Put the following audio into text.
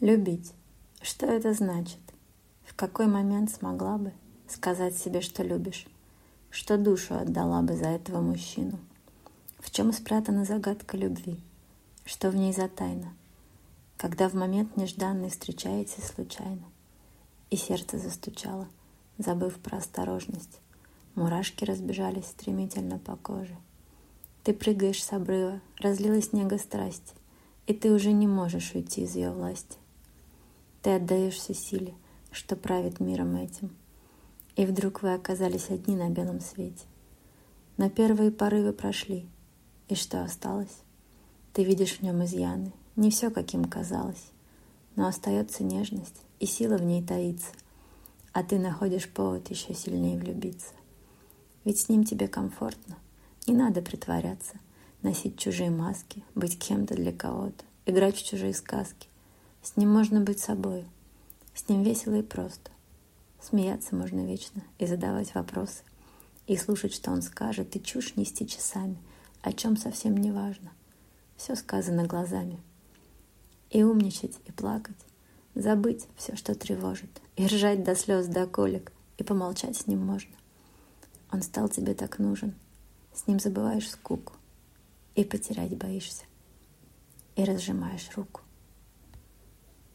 Любить. Что это значит? В какой момент смогла бы сказать себе, что любишь? Что душу отдала бы за этого мужчину? В чем спрятана загадка любви? Что в ней за тайна? Когда в момент нежданный встречаетесь случайно, И сердце застучало, забыв про осторожность, Мурашки разбежались стремительно по коже. Ты прыгаешь с обрыва, разлилась снега страсть, И ты уже не можешь уйти из ее власти. Ты отдаешься силе, что правит миром этим. И вдруг вы оказались одни на белом свете. Но первые порывы прошли, и что осталось? Ты видишь в нем изъяны, не все, каким казалось, но остается нежность, и сила в ней таится, а ты находишь повод еще сильнее влюбиться. Ведь с ним тебе комфортно, не надо притворяться, носить чужие маски, быть кем-то для кого-то, играть в чужие сказки. С ним можно быть собой. С ним весело и просто. Смеяться можно вечно и задавать вопросы. И слушать, что он скажет, и чушь нести часами, о чем совсем не важно. Все сказано глазами. И умничать, и плакать. Забыть все, что тревожит. И ржать до слез, до колик. И помолчать с ним можно. Он стал тебе так нужен. С ним забываешь скуку. И потерять боишься. И разжимаешь руку.